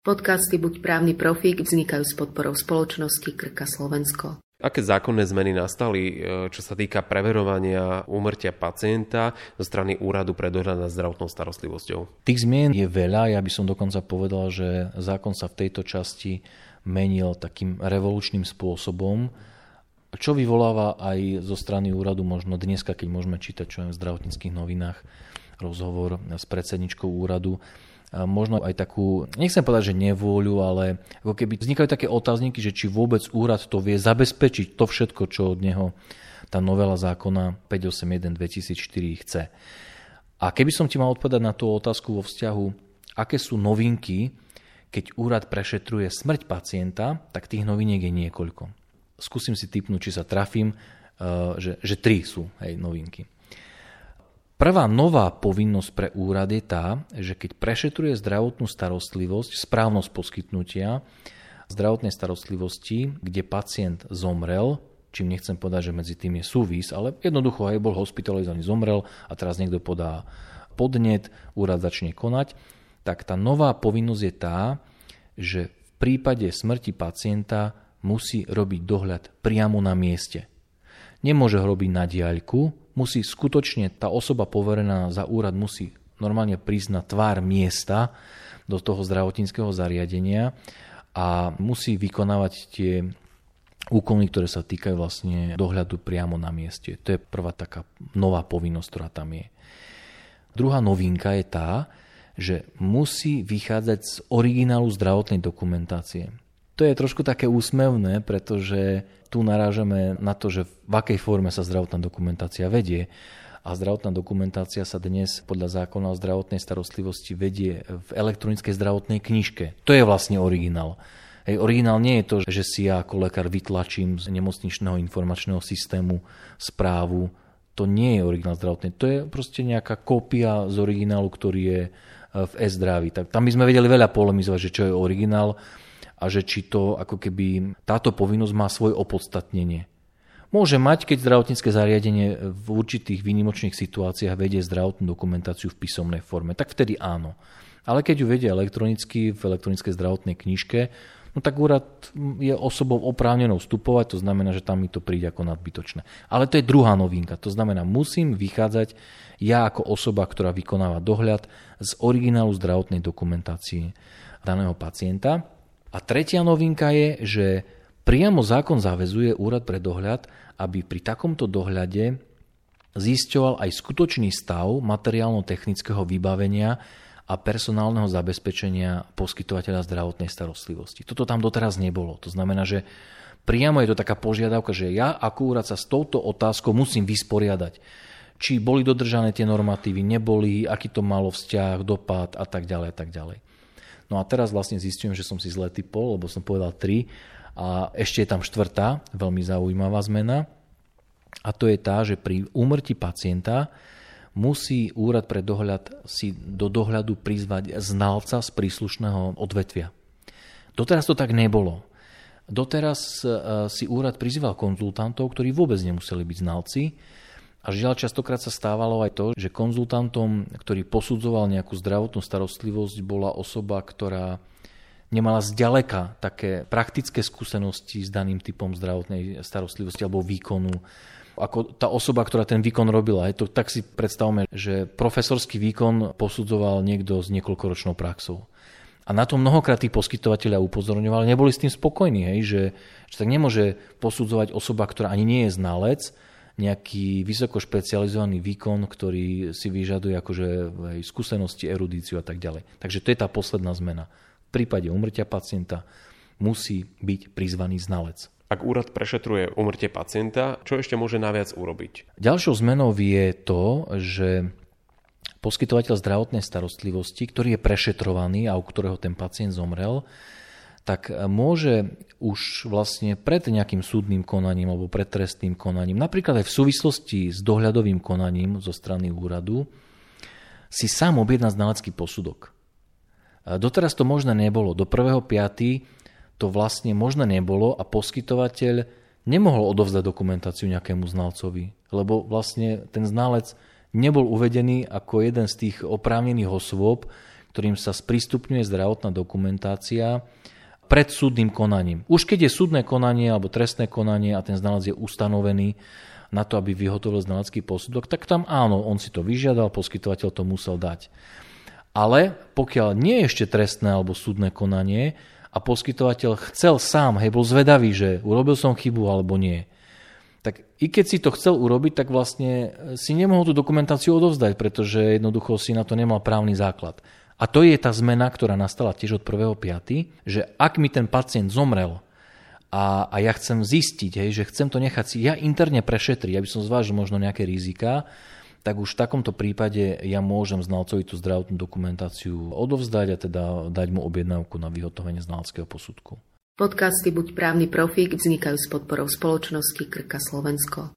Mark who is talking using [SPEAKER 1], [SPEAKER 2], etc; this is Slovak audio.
[SPEAKER 1] Podcasty Buď právny profík vznikajú s podporou spoločnosti Krka Slovensko.
[SPEAKER 2] Aké zákonné zmeny nastali, e, čo sa týka preverovania úmrtia pacienta zo strany Úradu pre dohľad nad zdravotnou starostlivosťou?
[SPEAKER 3] Tých zmien je veľa, ja by som dokonca povedal, že zákon sa v tejto časti menil takým revolučným spôsobom, čo vyvoláva aj zo strany úradu možno dneska, keď môžeme čítať čo v zdravotníckých novinách rozhovor s predsedničkou úradu, možno aj takú, nechcem povedať, že nevôľu, ale ako keby vznikajú také otázniky, že či vôbec úrad to vie zabezpečiť to všetko, čo od neho tá novela zákona 581 2004 chce. A keby som ti mal odpovedať na tú otázku vo vzťahu, aké sú novinky, keď úrad prešetruje smrť pacienta, tak tých noviniek je niekoľko. Skúsim si typnúť, či sa trafím, eh, že, že tri sú hej, novinky. Prvá nová povinnosť pre úrad je tá, že keď prešetruje zdravotnú starostlivosť, správnosť poskytnutia zdravotnej starostlivosti, kde pacient zomrel, čím nechcem povedať, že medzi tým je súvis, ale jednoducho aj bol hospitalizovaný, zomrel a teraz niekto podá podnet, úrad začne konať, tak tá nová povinnosť je tá, že v prípade smrti pacienta musí robiť dohľad priamo na mieste. Nemôže ho robiť na diaľku, musí skutočne tá osoba poverená za úrad musí normálne na tvár miesta do toho zdravotníckého zariadenia a musí vykonávať tie úkony, ktoré sa týkajú vlastne dohľadu priamo na mieste. To je prvá taká nová povinnosť, ktorá tam je. Druhá novinka je tá, že musí vychádzať z originálu zdravotnej dokumentácie. To je trošku také úsmevné, pretože tu narážame na to, že v akej forme sa zdravotná dokumentácia vedie. A zdravotná dokumentácia sa dnes podľa zákona o zdravotnej starostlivosti vedie v elektronickej zdravotnej knižke. To je vlastne originál. Hej, originál nie je to, že si ja ako lekár vytlačím z nemocničného informačného systému správu. To nie je originál zdravotný. To je proste nejaká kópia z originálu, ktorý je e, v e-zdraví. Tak tam by sme vedeli veľa polemizovať, že čo je originál a že či to ako keby táto povinnosť má svoje opodstatnenie. Môže mať, keď zdravotnícke zariadenie v určitých výnimočných situáciách vedie zdravotnú dokumentáciu v písomnej forme, tak vtedy áno. Ale keď ju vedie elektronicky v elektronickej zdravotnej knižke, no tak úrad je osobou oprávnenou vstupovať, to znamená, že tam mi to príde ako nadbytočné. Ale to je druhá novinka, to znamená, musím vychádzať ja ako osoba, ktorá vykonáva dohľad z originálu zdravotnej dokumentácie daného pacienta a tretia novinka je, že priamo zákon zavezuje úrad pre dohľad, aby pri takomto dohľade zisťoval aj skutočný stav materiálno-technického vybavenia a personálneho zabezpečenia poskytovateľa zdravotnej starostlivosti. Toto tam doteraz nebolo. To znamená, že priamo je to taká požiadavka, že ja ako úrad sa s touto otázkou musím vysporiadať. Či boli dodržané tie normatívy, neboli, aký to malo vzťah, dopad a tak ďalej a tak ďalej. No a teraz vlastne zistujem, že som si zle typol, lebo som povedal 3 a ešte je tam štvrtá, veľmi zaujímavá zmena a to je tá, že pri úmrti pacienta musí úrad pre dohľad si do dohľadu prizvať znalca z príslušného odvetvia. Doteraz to tak nebolo. Doteraz e, si úrad prizýval konzultantov, ktorí vôbec nemuseli byť znalci, a žiaľ, častokrát sa stávalo aj to, že konzultantom, ktorý posudzoval nejakú zdravotnú starostlivosť, bola osoba, ktorá nemala zďaleka také praktické skúsenosti s daným typom zdravotnej starostlivosti alebo výkonu ako tá osoba, ktorá ten výkon robila. Je to, tak si predstavme, že profesorský výkon posudzoval niekto s niekoľkoročnou praxou. A na to mnohokrát tí poskytovateľia upozorňovali, neboli s tým spokojní, hej, že, že tak nemôže posudzovať osoba, ktorá ani nie je znalec, nejaký vysoko špecializovaný výkon, ktorý si vyžaduje akože aj skúsenosti, erudíciu a tak ďalej. Takže to je tá posledná zmena. V prípade umrtia pacienta musí byť prizvaný znalec.
[SPEAKER 2] Ak úrad prešetruje umrtie pacienta, čo ešte môže naviac urobiť?
[SPEAKER 3] Ďalšou zmenou je to, že poskytovateľ zdravotnej starostlivosti, ktorý je prešetrovaný a u ktorého ten pacient zomrel, tak môže už vlastne pred nejakým súdnym konaním alebo pred trestným konaním, napríklad aj v súvislosti s dohľadovým konaním zo strany úradu, si sám objedná znalecký posudok. Doteraz to možné nebolo. Do 1.5. to vlastne možné nebolo a poskytovateľ nemohol odovzdať dokumentáciu nejakému znalcovi, lebo vlastne ten znalec nebol uvedený ako jeden z tých oprávnených osôb, ktorým sa sprístupňuje zdravotná dokumentácia pred súdnym konaním. Už keď je súdne konanie alebo trestné konanie a ten znalec je ustanovený na to, aby vyhotovil znalecký posudok, tak tam áno, on si to vyžiadal, poskytovateľ to musel dať. Ale pokiaľ nie je ešte trestné alebo súdne konanie a poskytovateľ chcel sám, hej, bol zvedavý, že urobil som chybu alebo nie, tak i keď si to chcel urobiť, tak vlastne si nemohol tú dokumentáciu odovzdať, pretože jednoducho si na to nemal právny základ. A to je tá zmena, ktorá nastala tiež od 1.5., že ak mi ten pacient zomrel a, a ja chcem zistiť, hej, že chcem to nechať si ja interne prešetriť, aby som zvážil možno nejaké rizika, tak už v takomto prípade ja môžem znalcovi tú zdravotnú dokumentáciu odovzdať a teda dať mu objednávku na vyhotovenie znaleckého posudku.
[SPEAKER 1] Podcasty Buď právny profík vznikajú s podporou spoločnosti Krka Slovensko.